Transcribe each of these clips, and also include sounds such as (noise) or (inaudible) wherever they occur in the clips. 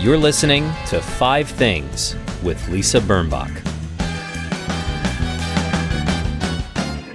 You're listening to Five Things with Lisa Birnbach.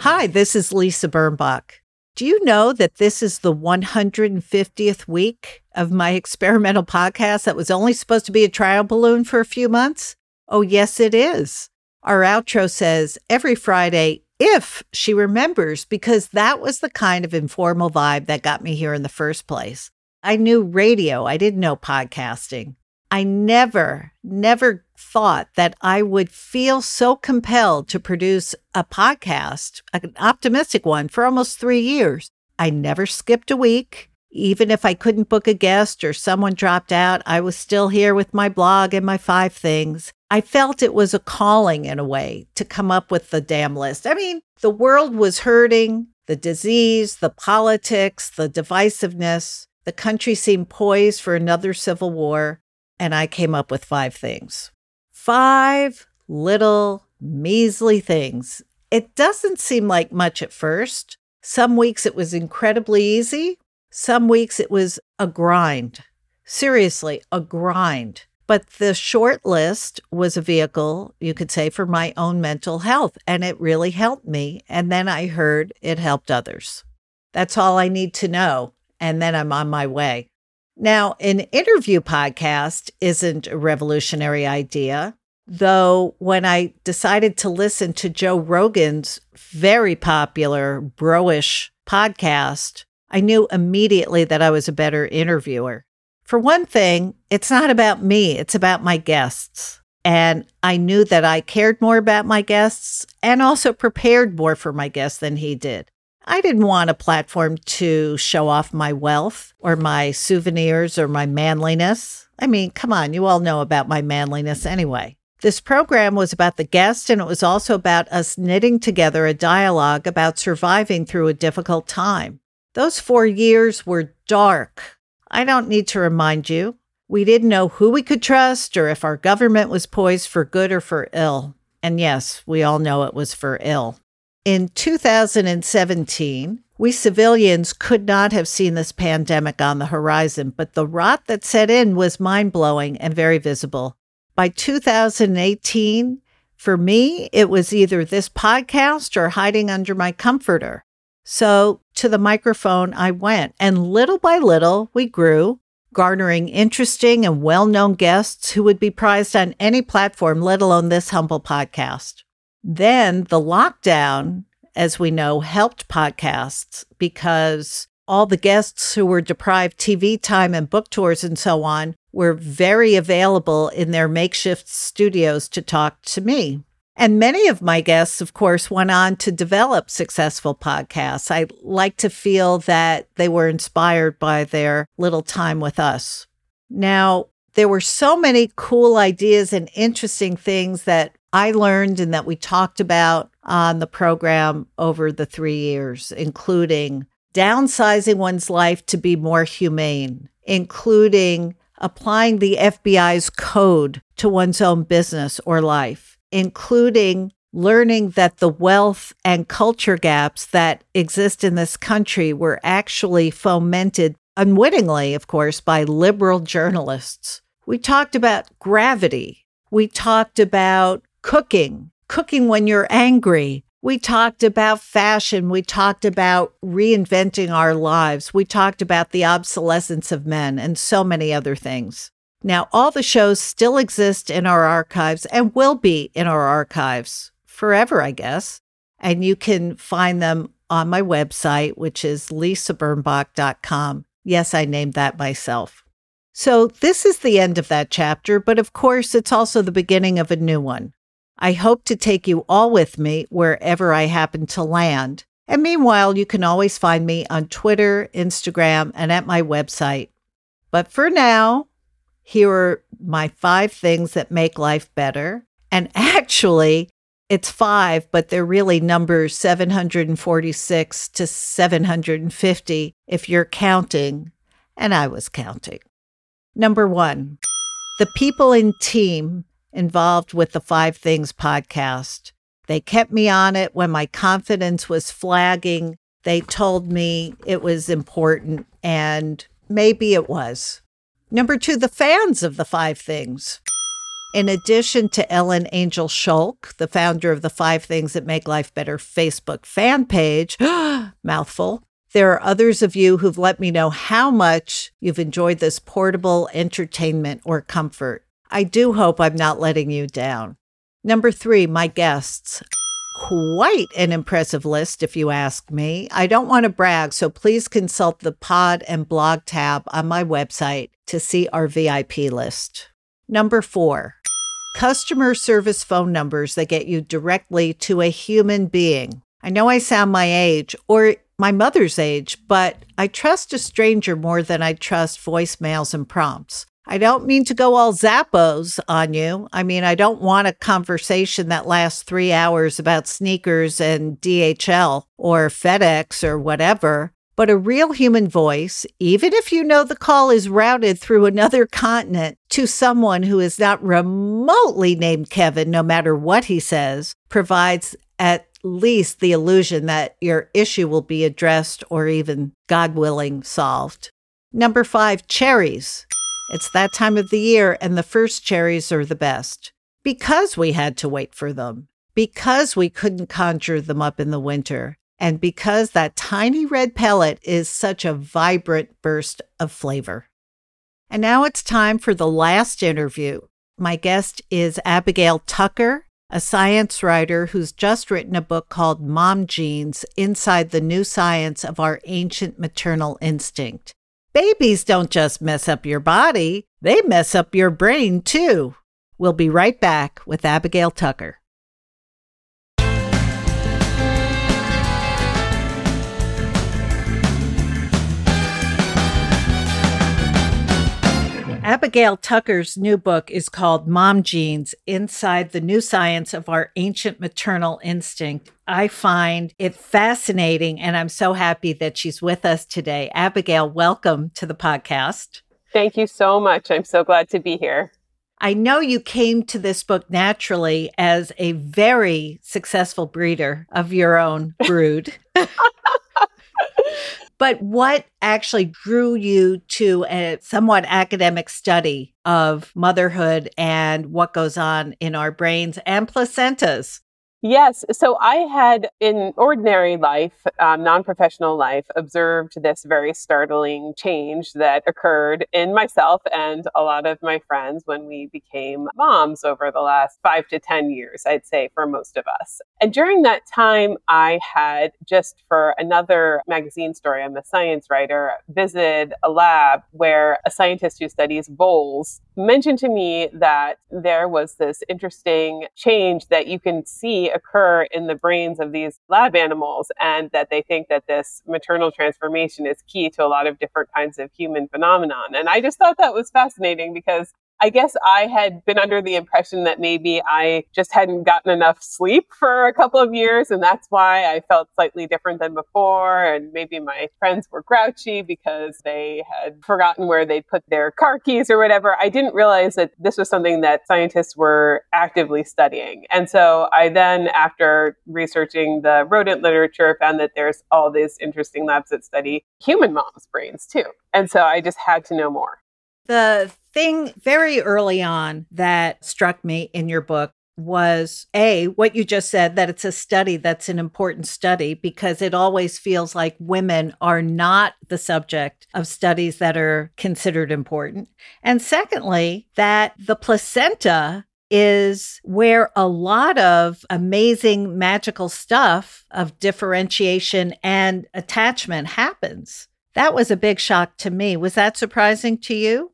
Hi, this is Lisa Birnbach. Do you know that this is the 150th week of my (laughs) experimental podcast that was only supposed to be a trial balloon for a few months? Oh, yes, it is. Our outro says every Friday, if she remembers, because that was the kind of informal vibe that got me here in the first place. I knew radio, I didn't know podcasting. I never, never thought that I would feel so compelled to produce a podcast, an optimistic one, for almost three years. I never skipped a week. Even if I couldn't book a guest or someone dropped out, I was still here with my blog and my five things. I felt it was a calling in a way to come up with the damn list. I mean, the world was hurting, the disease, the politics, the divisiveness. The country seemed poised for another civil war, and I came up with five things. Five little measly things. It doesn't seem like much at first. Some weeks it was incredibly easy. Some weeks it was a grind. Seriously, a grind. But the short list was a vehicle, you could say, for my own mental health. And it really helped me. And then I heard it helped others. That's all I need to know and then I'm on my way. Now, an interview podcast isn't a revolutionary idea, though, when I decided to listen to Joe Rogan's very popular broish podcast, I knew immediately that I was a better interviewer. For one thing, it's not about me, it's about my guests. And I knew that I cared more about my guests and also prepared more for my guests than he did. I didn't want a platform to show off my wealth or my souvenirs or my manliness. I mean, come on, you all know about my manliness anyway. This program was about the guest, and it was also about us knitting together a dialogue about surviving through a difficult time. Those four years were dark. I don't need to remind you. We didn't know who we could trust or if our government was poised for good or for ill. And yes, we all know it was for ill. In 2017, we civilians could not have seen this pandemic on the horizon, but the rot that set in was mind blowing and very visible. By 2018, for me, it was either this podcast or hiding under my comforter. So to the microphone I went, and little by little, we grew, garnering interesting and well known guests who would be prized on any platform, let alone this humble podcast. Then the lockdown, as we know, helped podcasts because all the guests who were deprived TV time and book tours and so on were very available in their makeshift studios to talk to me. And many of my guests, of course, went on to develop successful podcasts. I like to feel that they were inspired by their little time with us. Now, there were so many cool ideas and interesting things that I learned and that we talked about on the program over the three years, including downsizing one's life to be more humane, including applying the FBI's code to one's own business or life, including learning that the wealth and culture gaps that exist in this country were actually fomented unwittingly, of course, by liberal journalists. We talked about gravity. We talked about cooking, cooking when you're angry. We talked about fashion. We talked about reinventing our lives. We talked about the obsolescence of men and so many other things. Now, all the shows still exist in our archives and will be in our archives forever, I guess. And you can find them on my website, which is lisabirnbach.com. Yes, I named that myself. So, this is the end of that chapter, but of course, it's also the beginning of a new one. I hope to take you all with me wherever I happen to land. And meanwhile, you can always find me on Twitter, Instagram, and at my website. But for now, here are my five things that make life better. And (laughs) actually, it's five, but they're really numbers 746 to 750 if you're counting. And I was counting. Number one, the people in team involved with the Five Things podcast. They kept me on it when my confidence was flagging. They told me it was important, and maybe it was. Number two, the fans of the five things. In addition to Ellen Angell Sholk, the founder of the Five Things That Make Life Better Facebook fan page, (gasps) mouthful, there are others of you who've let me know how much you've enjoyed this portable entertainment or comfort. I do hope I'm not letting you down. Number three, my guests. Quite an impressive list, if you ask me. I don't want to brag, so please consult the pod and blog tab on my website to see our VIP list. Number four, customer service phone numbers that get you directly to a human being. I know I sound my age or my mother's age, but I trust a stranger more than I trust voicemails and prompts. I don't mean to go all Zappos on you. I mean, I don't want a conversation that lasts three hours about sneakers and DHL or FedEx or whatever. But a real human voice, even if you know the call is routed through another continent to someone who is not remotely named Kevin, no matter what he says, provides at least the illusion that your issue will be addressed or even, God willing, solved. Number five, cherries. It's that time of the year, and the first cherries are the best because we had to wait for them, because we couldn't conjure them up in the winter, and because that tiny red pellet is such a vibrant burst of flavor. And now it's time for the last interview. My guest is Abigail Tucker, a science writer who's just written a book called Mom Genes Inside the New Science of Our Ancient Maternal Instinct. Babies don't just mess up your body, they mess up your brain too. We'll be right back with Abigail Tucker. Abigail Tucker's new book is called Mom Genes Inside the New Science of Our Ancient Maternal Instinct. I find it fascinating, and I'm so happy that she's with us today. Abigail, welcome to the podcast. Thank you so much. I'm so glad to be here. I know you came to this book naturally as a very successful breeder of your own brood. (laughs) But what actually drew you to a somewhat academic study of motherhood and what goes on in our brains and placentas? Yes. So I had in ordinary life, um, non professional life, observed this very startling change that occurred in myself and a lot of my friends when we became moms over the last five to 10 years, I'd say, for most of us. And during that time, I had just for another magazine story, I'm a science writer, visited a lab where a scientist who studies voles mentioned to me that there was this interesting change that you can see occur in the brains of these lab animals and that they think that this maternal transformation is key to a lot of different kinds of human phenomenon. And I just thought that was fascinating because I guess I had been under the impression that maybe I just hadn't gotten enough sleep for a couple of years. And that's why I felt slightly different than before. And maybe my friends were grouchy because they had forgotten where they'd put their car keys or whatever. I didn't realize that this was something that scientists were actively studying. And so I then, after researching the rodent literature, found that there's all these interesting labs that study human moms' brains too. And so I just had to know more. The thing very early on that struck me in your book was a what you just said that it's a study that's an important study because it always feels like women are not the subject of studies that are considered important. And secondly that the placenta is where a lot of amazing magical stuff of differentiation and attachment happens. That was a big shock to me. Was that surprising to you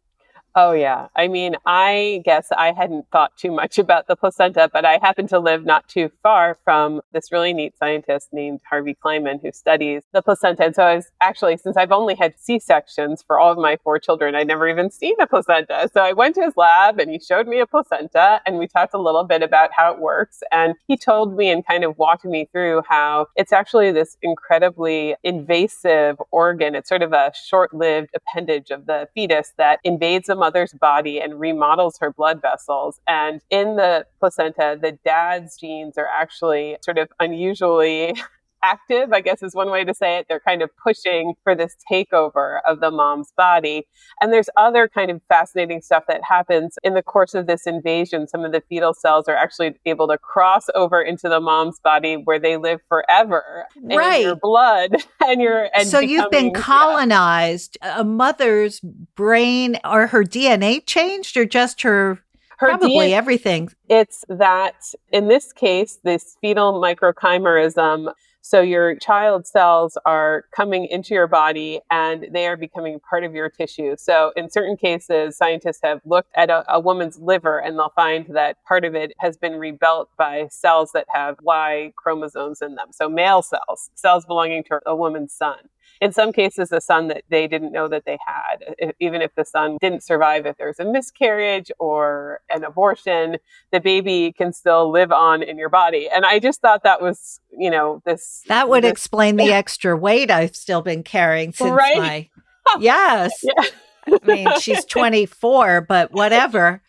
Oh, yeah. I mean, I guess I hadn't thought too much (laughs) about the placenta, but I happen to live not too far from this really neat scientist named Harvey Kliman who studies the placenta. And so I was actually, since I've only had C sections for all of my four children, I'd never even seen a placenta. So I went to his lab and he showed me a placenta and we talked a little bit about how it works. And he told me and kind of walked me through how it's actually this incredibly invasive organ. It's sort of a short lived appendage of the fetus that invades a mother's body and remodels her blood vessels. And in the placenta, the dad's genes are actually sort of unusually (laughs) active, I guess is one way to say it. They're kind of pushing for this takeover of the mom's body. And there's other kind of fascinating stuff that happens in the course of this invasion. Some of the fetal cells are actually able to cross over into the mom's body where they live forever. Right. your blood (laughs) and your and so you've been colonized. Yeah. A mother's brain or her DNA changed or just her her Probably DNA, everything. It's that in this case, this fetal microchimerism. So your child cells are coming into your body and they are becoming part of your tissue. So in certain cases, scientists have looked at a, a woman's liver and they'll find that part of it has been rebuilt by cells that have Y chromosomes in them. So male cells, cells belonging to a woman's son in some cases a son that they didn't know that they had if, even if the son didn't survive if there's a miscarriage or an abortion the baby can still live on in your body and i just thought that was you know this that would this, explain the extra weight i've still been carrying since right? my (laughs) yes yeah. I mean, she's 24, but whatever.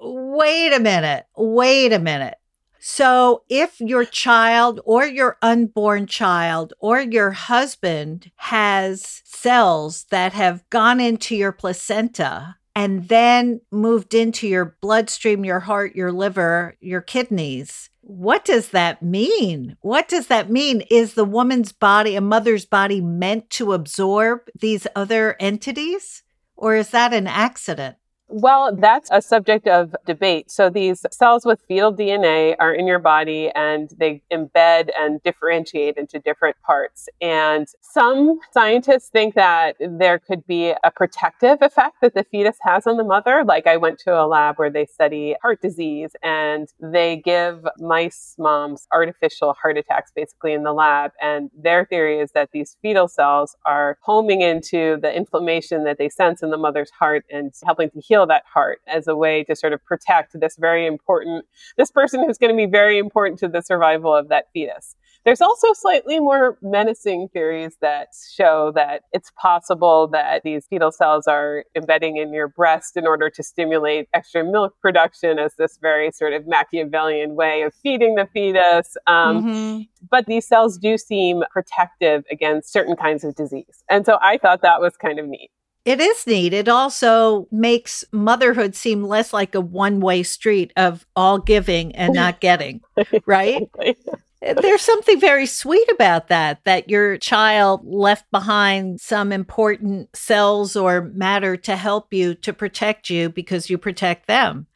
Wait a minute. Wait a minute. So if your child or your unborn child or your husband has cells that have gone into your placenta and then moved into your bloodstream, your heart, your liver, your kidneys, what does that mean? What does that mean? Is the woman's body, a mother's body, meant to absorb these other entities? Or is that an accident? Well, that's a subject of debate. So these cells with fetal DNA are in your body and they embed and differentiate into different parts. And some scientists think that there could be a protective effect that the fetus has on the mother. Like I went to a lab where they study heart disease and they give mice moms artificial heart attacks basically in the lab. And their theory is that these fetal cells are homing into the inflammation that they sense in the mother's heart and helping to heal heal that heart as a way to sort of protect this very important, this person who's going to be very important to the survival of that fetus. There's also slightly more menacing theories that show that it's possible that these fetal cells are embedding in your breast in order to stimulate extra milk production as this very sort of Machiavellian way of feeding the fetus. Um, mm-hmm. But these cells do seem protective against certain kinds of disease. And so I thought that was kind of neat. It is neat. It also makes motherhood seem less like a one way street of all giving and (laughs) not getting, right? There's something very sweet about that, that your child left behind some important cells or matter to help you, to protect you because you protect them.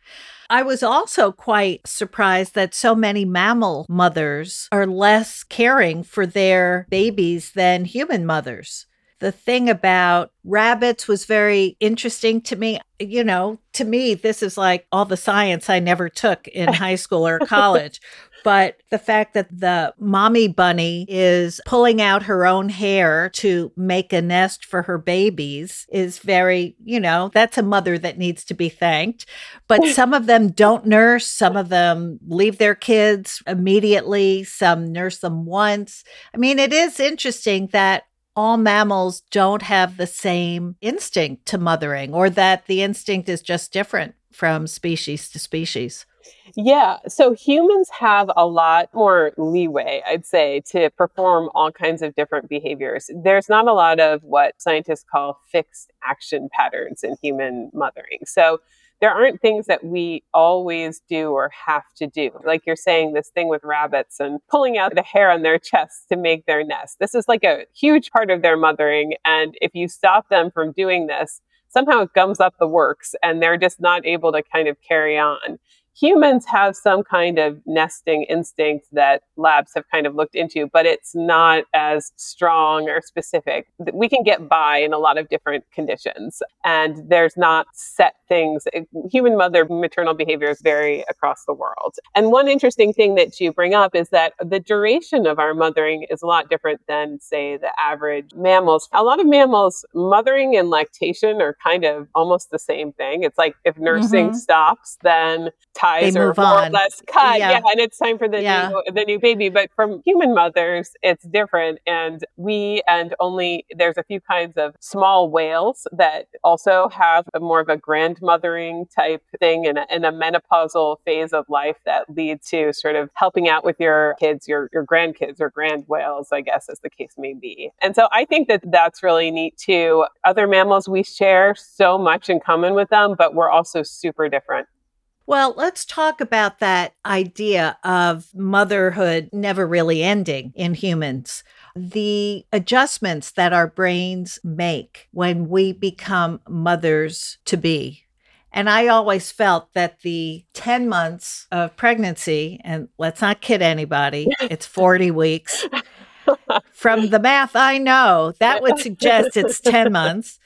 I was also quite surprised that so many mammal mothers are less caring for their babies than human mothers the thing about rabbits was very interesting to me. You know, to me, this is like all the science I never took in high school or (laughs) college. But the fact that the mommy bunny is pulling out her own hair to make a nest for her babies is very, you know, that's a mother that needs to be thanked. But (laughs) some of them don't nurse, some of them leave their kids immediately, some nurse them once. I mean, it is interesting that all mammals don't have the same instinct to mothering or that the instinct is just different from species to species. Yeah. So humans have a lot more leeway, I'd say, to perform all kinds of different behaviors. There's not a lot of what scientists call fixed action patterns in human mothering. So there aren't things that we always do or have to do. Like you're saying, this thing with rabbits and pulling out the hair on their chests to make their nest. This is like a huge part of their mothering. And if you stop them from doing this, somehow it gums up the works and they're just not able to kind of carry on humans have some kind of nesting instinct that labs have kind of looked into, but it's not as strong or specific. We can get by in a lot of different conditions, and there's not set things. Human mother maternal behaviors vary across the world. And one interesting thing that you bring up is that the duration of our mothering is a lot different than, say, the average mammals. A lot of mammals, mothering and lactation are kind of almost the same thing. It's like if nursing mm-hmm. stops, then ties are more on. or less cut. Yeah. yeah. and it's time for the yeah. new the new baby. But from human mothers, it's different. And we and only there's a few kinds of small whales that also have a more of a grandmothering type thing in a, in a menopausal phase of life that lead to sort of helping out with your kids, your, your grandkids or grand whales, I guess, as the case may be. And so I think that that's really neat too. Other mammals, we share so much in common with them, but we're also super different. Well, let's talk about that idea of motherhood never really ending in humans. The adjustments that our brains make when we become mothers to be. And I always felt that the 10 months of pregnancy, and let's not kid anybody, (laughs) it's 40 weeks. From the math I know, that would suggest it's 10 months.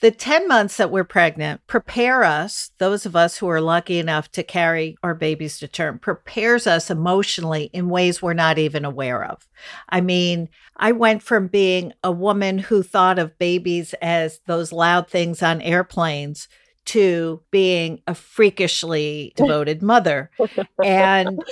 The 10 months that we're pregnant prepare us, those of us who are lucky enough to carry our babies to term, prepares us emotionally in ways we're not even aware of. I mean, I went from being a woman who thought of babies as those loud things on airplanes to being a freakishly devoted mother. And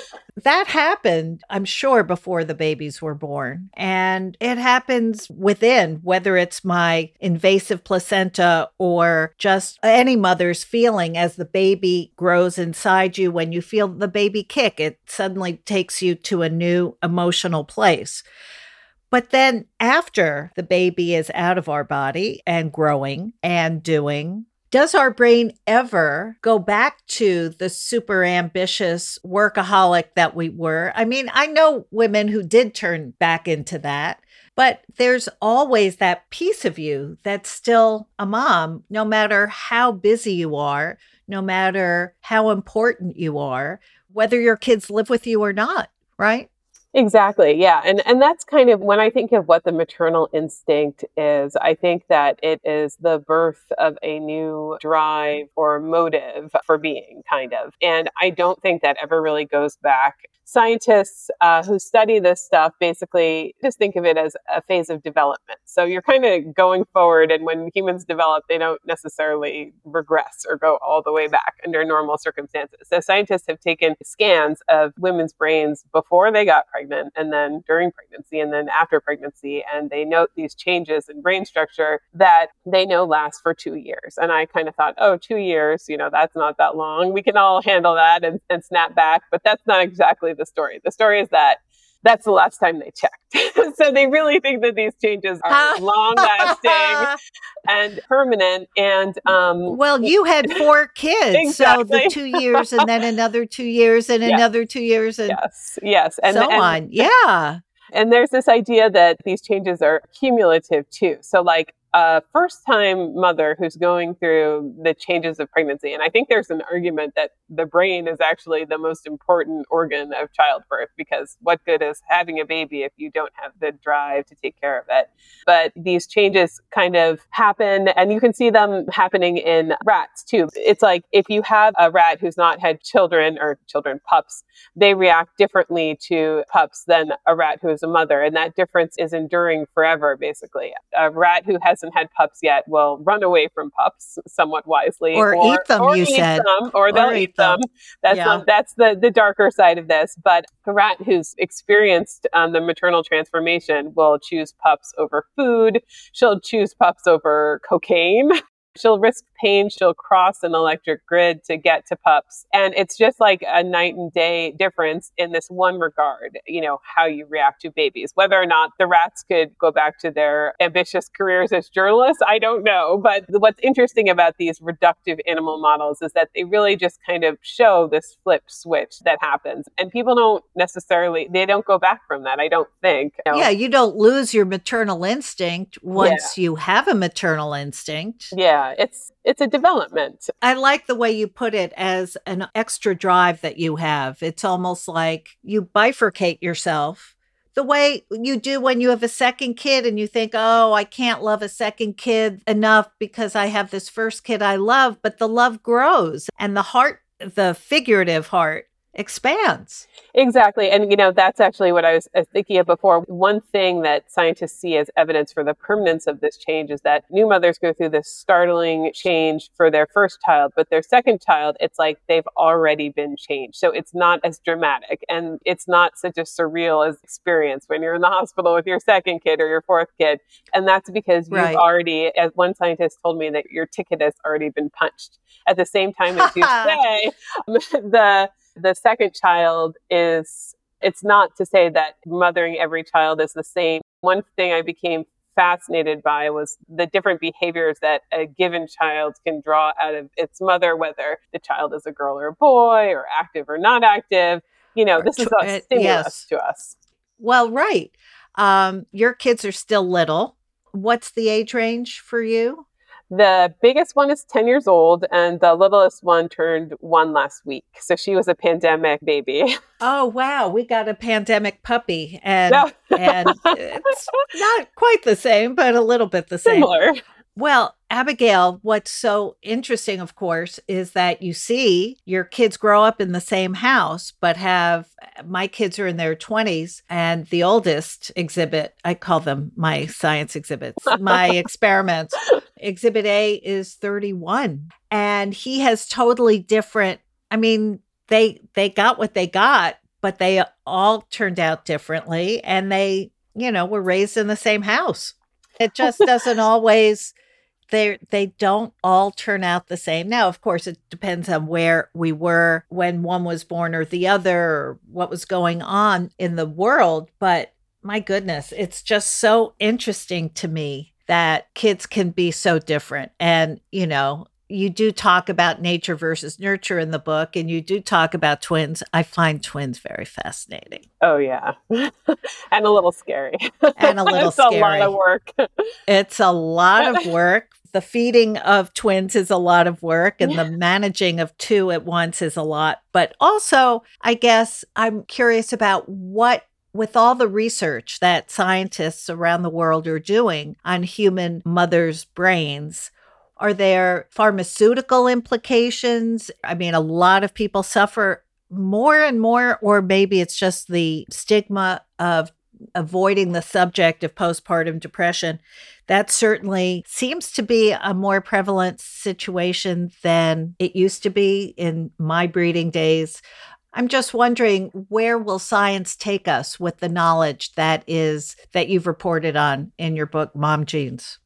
that happened, I'm sure, before the babies were born. And it happens within, whether it's my invasive placenta or just any mother's feeling as the baby grows inside you. When you feel the baby kick, it suddenly takes you to a new emotional place. But then after the baby is out of our body and growing and doing does our brain ever go back to the super ambitious workaholic that we were? I mean, I know women who did turn back into that, but there's always that piece of you that's still a mom, no matter how busy you are, no matter how important you are, whether your kids live with you or not, right? Exactly. Yeah. And and that's kind of when I think of what the maternal instinct is, I think that it is the birth of a new drive or motive for being kind of. And I don't think that ever really goes back scientists uh, who study this stuff basically just think of it as a phase of development. So you're kind of going forward, and when humans develop, they don't necessarily regress or go all the way back under normal circumstances. So scientists have taken scans of women's brains before they got pregnant, and then during pregnancy, and then after pregnancy, and they note these changes in brain structure that they know last for two years. And I kind of thought, oh, two years, you know, that's not that long. We can all handle that and, and snap back, but that's not exactly the story. The story is that that's the last time they checked. (laughs) so they really think that these changes are long lasting (laughs) and permanent. And um, well, you had four (laughs) kids, exactly. so the two years, and then another two years, and another two years, and yes, yes, and so and, on. Yeah. And there's this idea that these changes are cumulative too. So, like, a first time mother who's going through the changes of pregnancy. And I think there's an argument that the brain is actually the most important organ of childbirth because what good is having a baby if you don't have the drive to take care of it? But these changes kind of happen and you can see them happening in rats too. It's like if you have a rat who's not had children or children, pups, they react differently to pups than a rat who is a mother. And that difference is enduring forever, basically. A rat who has hasn't had pups yet will run away from pups somewhat wisely, or, or eat them. Or you eat said, them, or they'll eat, eat them. them. That's yeah. that's the the darker side of this. But a rat who's experienced um, the maternal transformation will choose pups over food. She'll choose pups over cocaine. (laughs) She'll risk pain. She'll cross an electric grid to get to pups. And it's just like a night and day difference in this one regard, you know, how you react to babies. Whether or not the rats could go back to their ambitious careers as journalists, I don't know. But what's interesting about these reductive animal models is that they really just kind of show this flip switch that happens. And people don't necessarily, they don't go back from that, I don't think. You know? Yeah, you don't lose your maternal instinct once yeah. you have a maternal instinct. Yeah, it's it's a development. I like the way you put it as an extra drive that you have. It's almost like you bifurcate yourself the way you do when you have a second kid and you think, oh, I can't love a second kid enough because I have this first kid I love, but the love grows and the heart, the figurative heart, expands. Exactly. And, you know, that's actually what I was uh, thinking of before. One thing that scientists see as evidence for the permanence of this change is that new mothers go through this startling change for their first child, but their second child, it's like they've already been changed. So it's not as dramatic and it's not such a surreal as experience when you're in the hospital with your second kid or your fourth kid. And that's because you've already, as one scientist told me, that your ticket has already been punched. At the same time as you (laughs) say, (laughs) the the second child is, it's not to say that mothering every child is the same. One thing I became fascinated by was the different behaviors that a given child can draw out of its mother, whether the child is a girl or a boy, or active or not active. You know, this is a stimulus yes. to us. Well, right. Um, your kids are still little. What's the age range for you? The biggest one is 10 years old, and the littlest one turned one last week. So she was a pandemic baby. (laughs) Oh, wow. We got a pandemic puppy, and, and it's not quite the same, but a little bit the same. Similar. Well, Abigail, what's so interesting, of course, is that you see your kids grow up in the same house, but have my kids are in their 20s, and the oldest exhibit, I call them my science exhibits, my (laughs) experiments. Exhibit A is 31, and he has totally different. I mean, they they got what they got, but they all turned out differently, and they, you know, were raised in the same house. It just doesn't (laughs) always they they don't all turn out the same. Now, of course, it depends on where we were when one was born or the other, or what was going on in the world. But my goodness, it's just so interesting to me that kids can be so different. And, you know, you do talk about nature versus nurture in the book and you do talk about twins. I find twins very fascinating. Oh yeah. (laughs) and a little scary. And a (laughs) little scary. it's scary. a lot of work. it's a lot of (laughs) work. The feeding of twins is a lot of work and the managing of two at once is a lot. But also, I guess I'm curious about what with all the research that scientists around the world are doing on human mothers' brains, are there pharmaceutical implications? I mean, a lot of people suffer more and more, or maybe it's just the stigma of avoiding the subject of postpartum depression. That certainly seems to be a more prevalent situation than it used to be in my breeding days. I'm just wondering where will science take us with the knowledge that is that you've reported on in your book Mom Genes?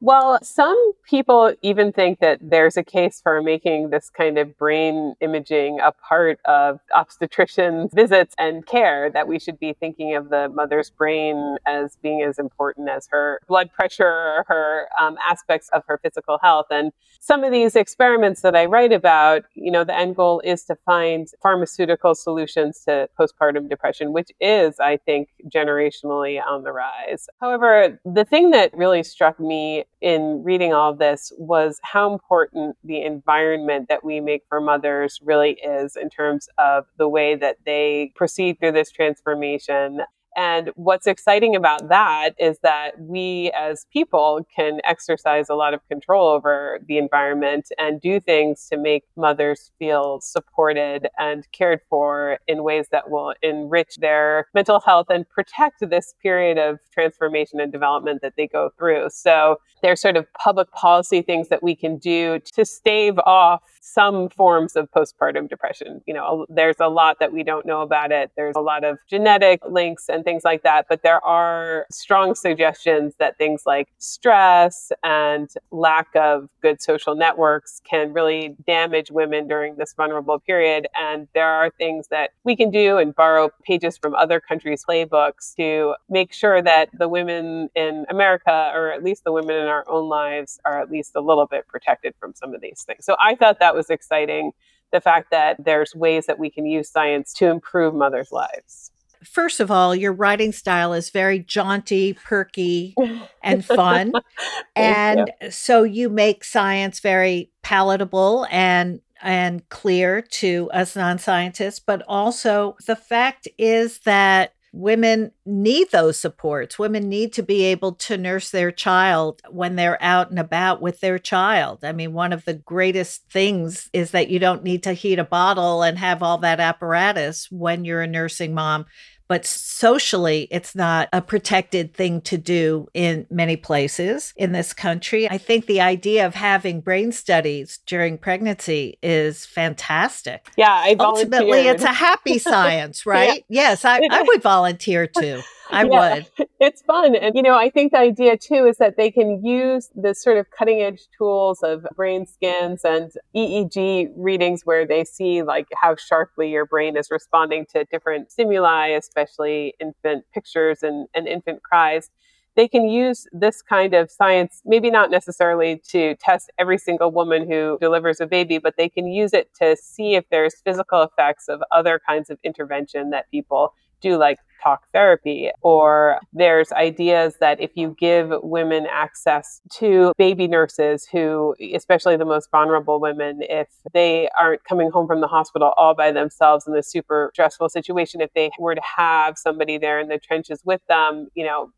Well, some people even think that there's a case for making this kind of brain imaging a part of obstetricians' (laughs) visits and care, that we should be thinking of the mother's brain as being as important as her blood pressure or her um, aspects of her physical health. And some of these experiments that I write about, you know, the end goal is to find pharmaceutical solutions to postpartum depression, which is, I think, generationally on the rise. However, the thing that really struck me in reading all of this was how important the environment that we make for mothers really is in terms of the way that they proceed through this transformation and what's exciting about that is that we as people can exercise a lot of control over the environment and do things to make mothers feel supported and cared for in ways that will enrich their mental health and protect this period of transformation and development that they go through. So there's sort of public policy things that we can do to stave off some forms of postpartum depression. You know, there's a lot that we don't know about it. There's a lot of genetic links and things like that, but there are strong suggestions that things like stress and lack of good social networks can really damage women during this vulnerable period. And there are things that we can do and borrow pages from other countries' playbooks to make sure that the women in America, or at least the women in our own lives, are at least a little bit protected from some of these things. So I thought that was exciting. The fact that there's ways that we can use science to improve mothers' lives. First of all, your writing style is very jaunty, perky, and fun. (laughs) and you. so you make science very palatable and and clear to us non-scientists, but also the fact is that women need those supports. Women need to be able to nurse their child when they're out and about with their child. I mean, one of the greatest things is that you don't need to heat a bottle and have all that apparatus when you're a nursing mom but socially, it's not a protected thing to do in many places in this country. I think the idea of having brain studies during pregnancy is fantastic. Yeah, I ultimately it's a happy (laughs) science, right? yeah. Yes, I, I would volunteer too. I yeah, would. (laughs) It's fun. And, you know, I think the idea too is that they can use the sort of cutting edge tools of brain scans and EEG readings where they see like how sharply your brain is responding to different stimuli, especially infant pictures and, and infant cries. They can use this kind of science, maybe not necessarily to test every single woman who delivers a baby, but they can use it to see if there's physical effects of other kinds of intervention that people do like talk therapy or there's ideas that if you give women access to baby nurses who especially the most vulnerable women if they aren't coming home from the hospital all by themselves in this super stressful situation if they were to have somebody there in the trenches with them you know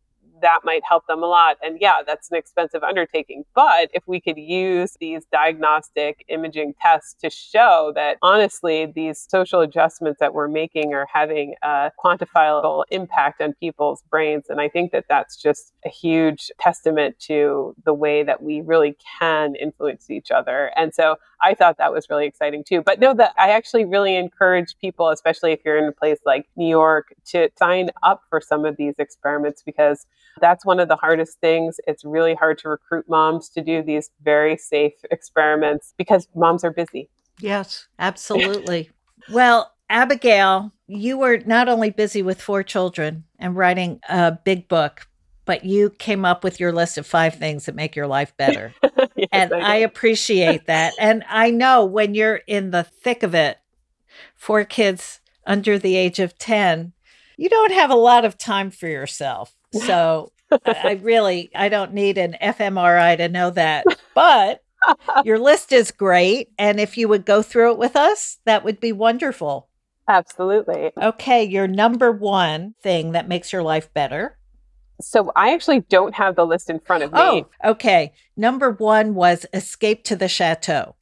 that might help them a lot. And yeah, that's an expensive undertaking. But if we could use these diagnostic imaging tests to show that honestly, these social adjustments that we're making are having a quantifiable impact on people's brains. And I think that that's just a huge testament to the way that we really can influence each other. And so I thought that was really exciting too. But no, that I actually really encourage people, especially if you're in a place like New York, to sign up for some of these experiments because that's one of the hardest things. It's really hard to recruit moms to do these very safe (laughs) experiments because moms are busy. Yes, absolutely. (laughs) well, Abigail, you were not only busy with four children and writing a big book, but you came up with your list of five things that make your life better. (laughs) yes, and I, I appreciate that. (laughs) And I know when you're in the thick of it, four kids under the age of 10, you don't have a lot of time for yourself. So I (laughs) really I don't need an fMRI to know that. But your list is great and if you would go through it with us, that would be wonderful. Absolutely. Okay, your number 1 thing that makes your life better. So I actually don't have the list in front of me. Oh, okay. Number 1 was escape to the chateau.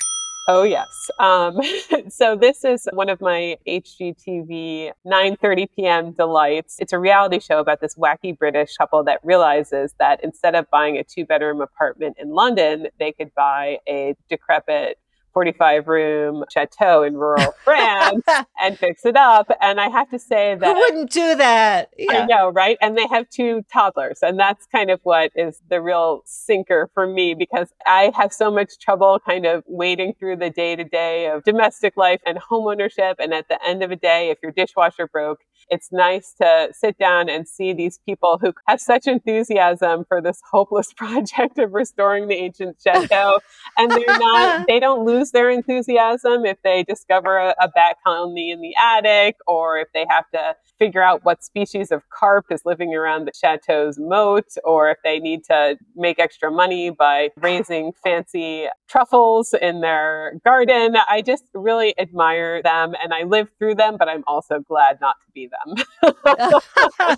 Oh yes. Um, (laughs) so this is one of my HGTV 9:30 p.m. delights. It's a reality show about this wacky British couple that realizes that instead of buying a two-bedroom apartment in London, they could buy a decrepit 45 room chateau in rural (laughs) France and fix it up. And I have to say that. Who wouldn't do that? Yeah. I know, right? And they have two toddlers. And that's kind of what is the real sinker for me because I have so much trouble kind of wading through the day to day of domestic life and homeownership. And at the end of a day, if your dishwasher broke, it's nice to sit down and see these people who have such enthusiasm for this hopeless (laughs) project of restoring the ancient (laughs) chateau. and they're not, they don't lose their enthusiasm if they discover a, a bat colony in the attic or if they have to figure out what species of carp is living around the chateau's moat or if they need to make extra money by raising fancy truffles in their garden. I just really admire them and I live through them, but I'm also glad not to be them.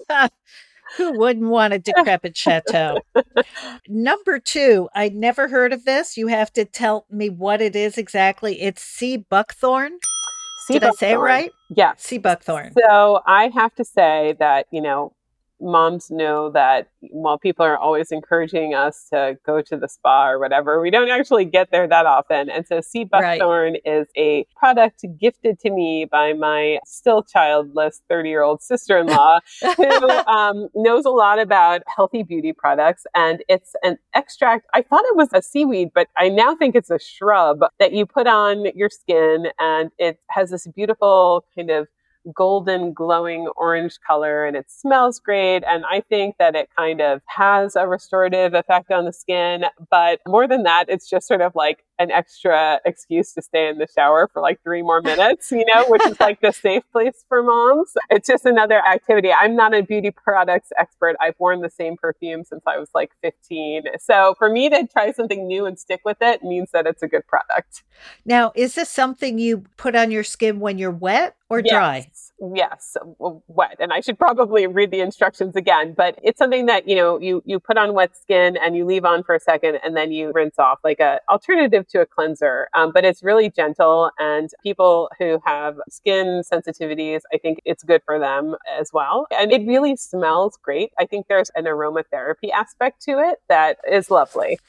(laughs) (laughs) (laughs) Who wouldn't want a decrepit chateau? Number two, I never heard of this. You have to tell me what it is exactly. It's sea buckthorn. Sea Did buckthorn. I say it right? Yeah. Sea buckthorn. So I have to say that, you know, moms know that while people are always encouraging us to go to the spa or whatever, we don't actually get there that often. And so sea buckthorn right. is a product gifted to me by my still childless 30 year old sister in law (laughs) who um, knows a lot about healthy beauty products. And it's an extract. I thought it was a seaweed, but I now think it's a shrub that you put on your skin and it has this beautiful kind of golden glowing orange color and it smells great. And I think that it kind of has a restorative effect on the skin. But more than that, it's just sort of like an extra excuse to stay in the shower for like three more minutes, you know, which is like the safe (laughs) place for moms. It's just another activity. I'm not a beauty products expert. I've worn the same perfume since I was like 15. So for me to try something new and stick with it means that it's a good product. Now, is this something you put on your skin when you're wet or yes. dry? Yes, wet. And I should probably read the instructions again, but it's something that, you know, you, you put on wet skin and you leave on for a second and then you rinse off like a alternative to a cleanser. Um, but it's really gentle and people who have skin sensitivities, I think it's good for them as well. And it really smells great. I think there's an aromatherapy aspect to it that is lovely.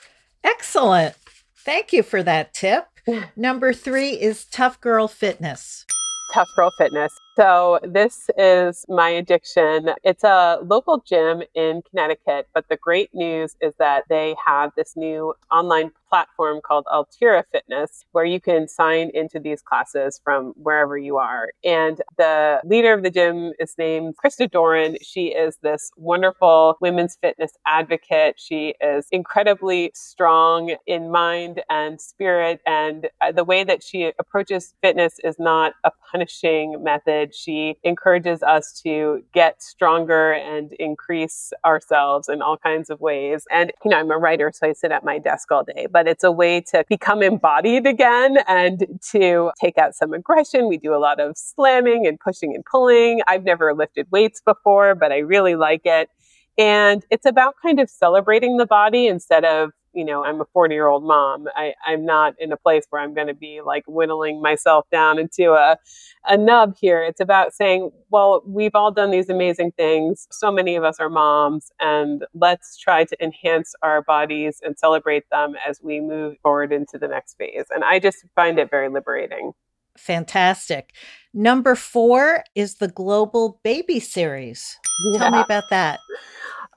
Excellent. Thank you for that tip. (laughs) Number three is Tuff Girl Fitness. Tuff Girl Fitness. So, this is my addiction. It's a local gym in Connecticut, but the great news is that they have this new online platform called Altira Fitness, where you can sign into these classes from wherever you are. And the leader of the gym is named Krista Doran. She is this wonderful women's fitness advocate. She is incredibly strong in mind and spirit. And uh, the way that she approaches fitness is not a punishing method. She encourages us to get stronger and increase ourselves in all kinds of ways. And, you know, I'm a writer, so I sit at my desk all day, but it's a way to become embodied again and to take out some aggression. We do a lot of slamming and pushing and pulling. I've never lifted weights before, but I really like it. And it's about kind of celebrating the body instead of you know, I'm a 40 year old mom. I, I'm not in a place where I'm going to be like whittling myself down into a, a nub here. It's about saying, well, we've all done these amazing things. So many of us are moms, and let's try to enhance our bodies and celebrate them as we move forward into the next phase. And I just find it very liberating. Fantastic. Number four is the Global Baby Series. Yeah. Tell me about that.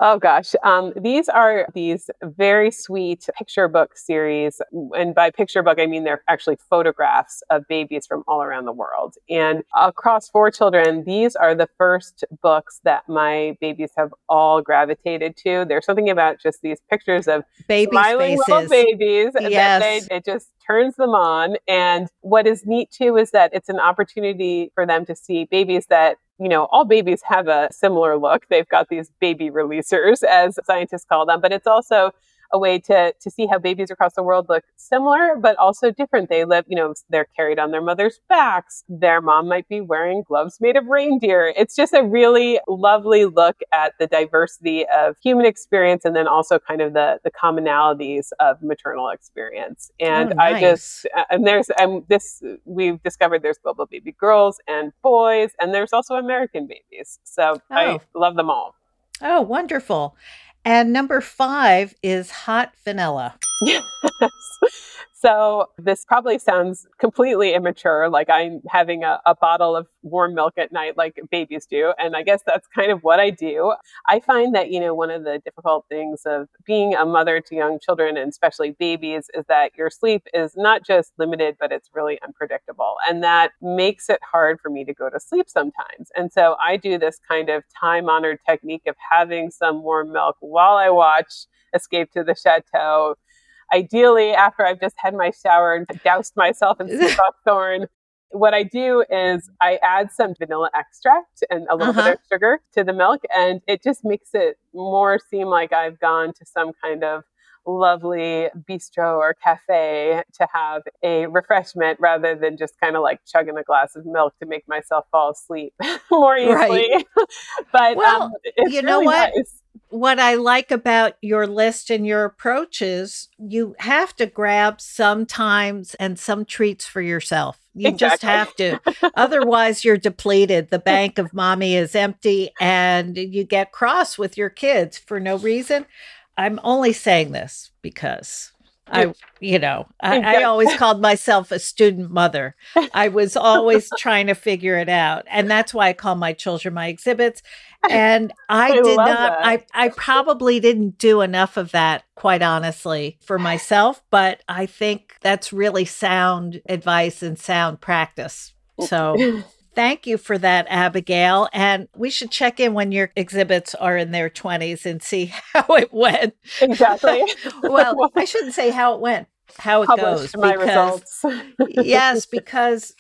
Oh gosh. Um, these are these very sweet picture book series. And by picture book, I mean they're actually photographs of babies from all around the world. And across four children, these are the first books that my babies have all gravitated to. There's something about just these pictures of baby smiling faces. little babies yes. They, it just turns them on. And what is neat too is that it's an opportunity for them to see babies that you know, all babies have a similar look. They've got these baby releasers, as scientists call them, but it's also a way to to see how babies across the world look similar but also different. They live, you know, they're carried on their mother's backs. Their mom might be wearing gloves made of reindeer. It's just a really lovely look at the diversity of human experience and then also kind of the the commonalities of maternal experience. And oh, nice. I just uh, and there's and this we've discovered there's global baby girls and boys and there's also American babies. So oh. I love them all. Oh, wonderful. And number five is hot vanilla. (laughs) Yes. So this probably sounds completely immature, like I'm having a, a, bottle of warm milk at night, like babies do. And I guess that's kind of what I do. I find that, you know, one of the difficult things of being a mother to young children and especially babies is that your sleep is not just limited, but it's really unpredictable. And that makes it hard for me to go to sleep sometimes. And so I do this kind of time honored technique of having some warm milk while I watch Escape to the Chateau ideally after I've just had my shower and doused myself in (laughs) sea buckthorn. What I do is I add some vanilla extract and a little uh-huh. bit of sugar to the milk, and it just makes it more seem like I've gone to some kind of lovely bistro or cafe to have a refreshment rather than just kind of like chugging a glass of milk to make myself fall asleep (laughs) more easily. Right. (laughs) but well, um, you know really what? Nice what I like about your list and your approaches, you have to grab some times and some treats for yourself. You exactly. just have to. Otherwise, you're depleted. The bank of mommy is empty and you get cross with your kids for no reason. I'm only saying this because I, you know, I, I, always called myself a student mother. (laughs) I was always trying to figure it out. And that's why I call my children my exhibits. And I, I did not, I, I probably didn't do enough of that, quite honestly, for myself. But I think that's really sound advice and sound practice. So (laughs) Thank you for that, Abigail. And we should check in when your exhibits are in their 20s and see (laughs) how it went. Exactly. (laughs) well, (laughs) I shouldn't say how it went, how it Published goes. My results. yes, because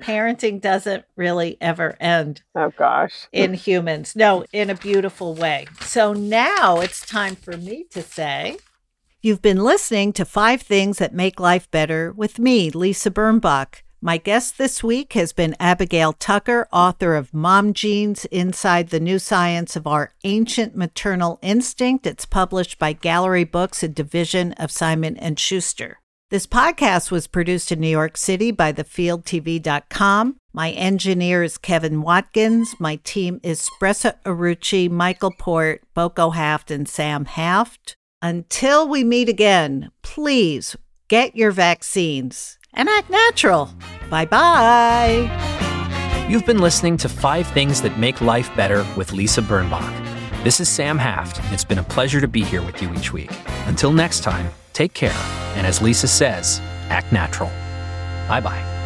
parenting doesn't really ever end. Oh, gosh. In humans. No, in a beautiful way. So now it's time for me to say. You've been listening to Five Things That Make Life Better with me, Lisa Birnbach. My guest this week has been Abigail Tucker, author of Mom Genes Inside the New Science of Our Ancient Maternal Instinct. It's published by Gallery Books, a division of Simon and Schuster. This podcast was produced in New York City by thefieldtv.com. My engineer is Kevin Watkins. My team is Spressa Arucci, Michael Port, Boko Haft, and Sam Haft. Until we meet again, please get your vaccines and act natural. Bye bye. You've been listening to Five Things That Make Life Better with Lisa Birnbach. This is Sam Haft. It's been a pleasure to be here with you each week. Until next time, take care, and as Lisa says, act natural. Bye bye.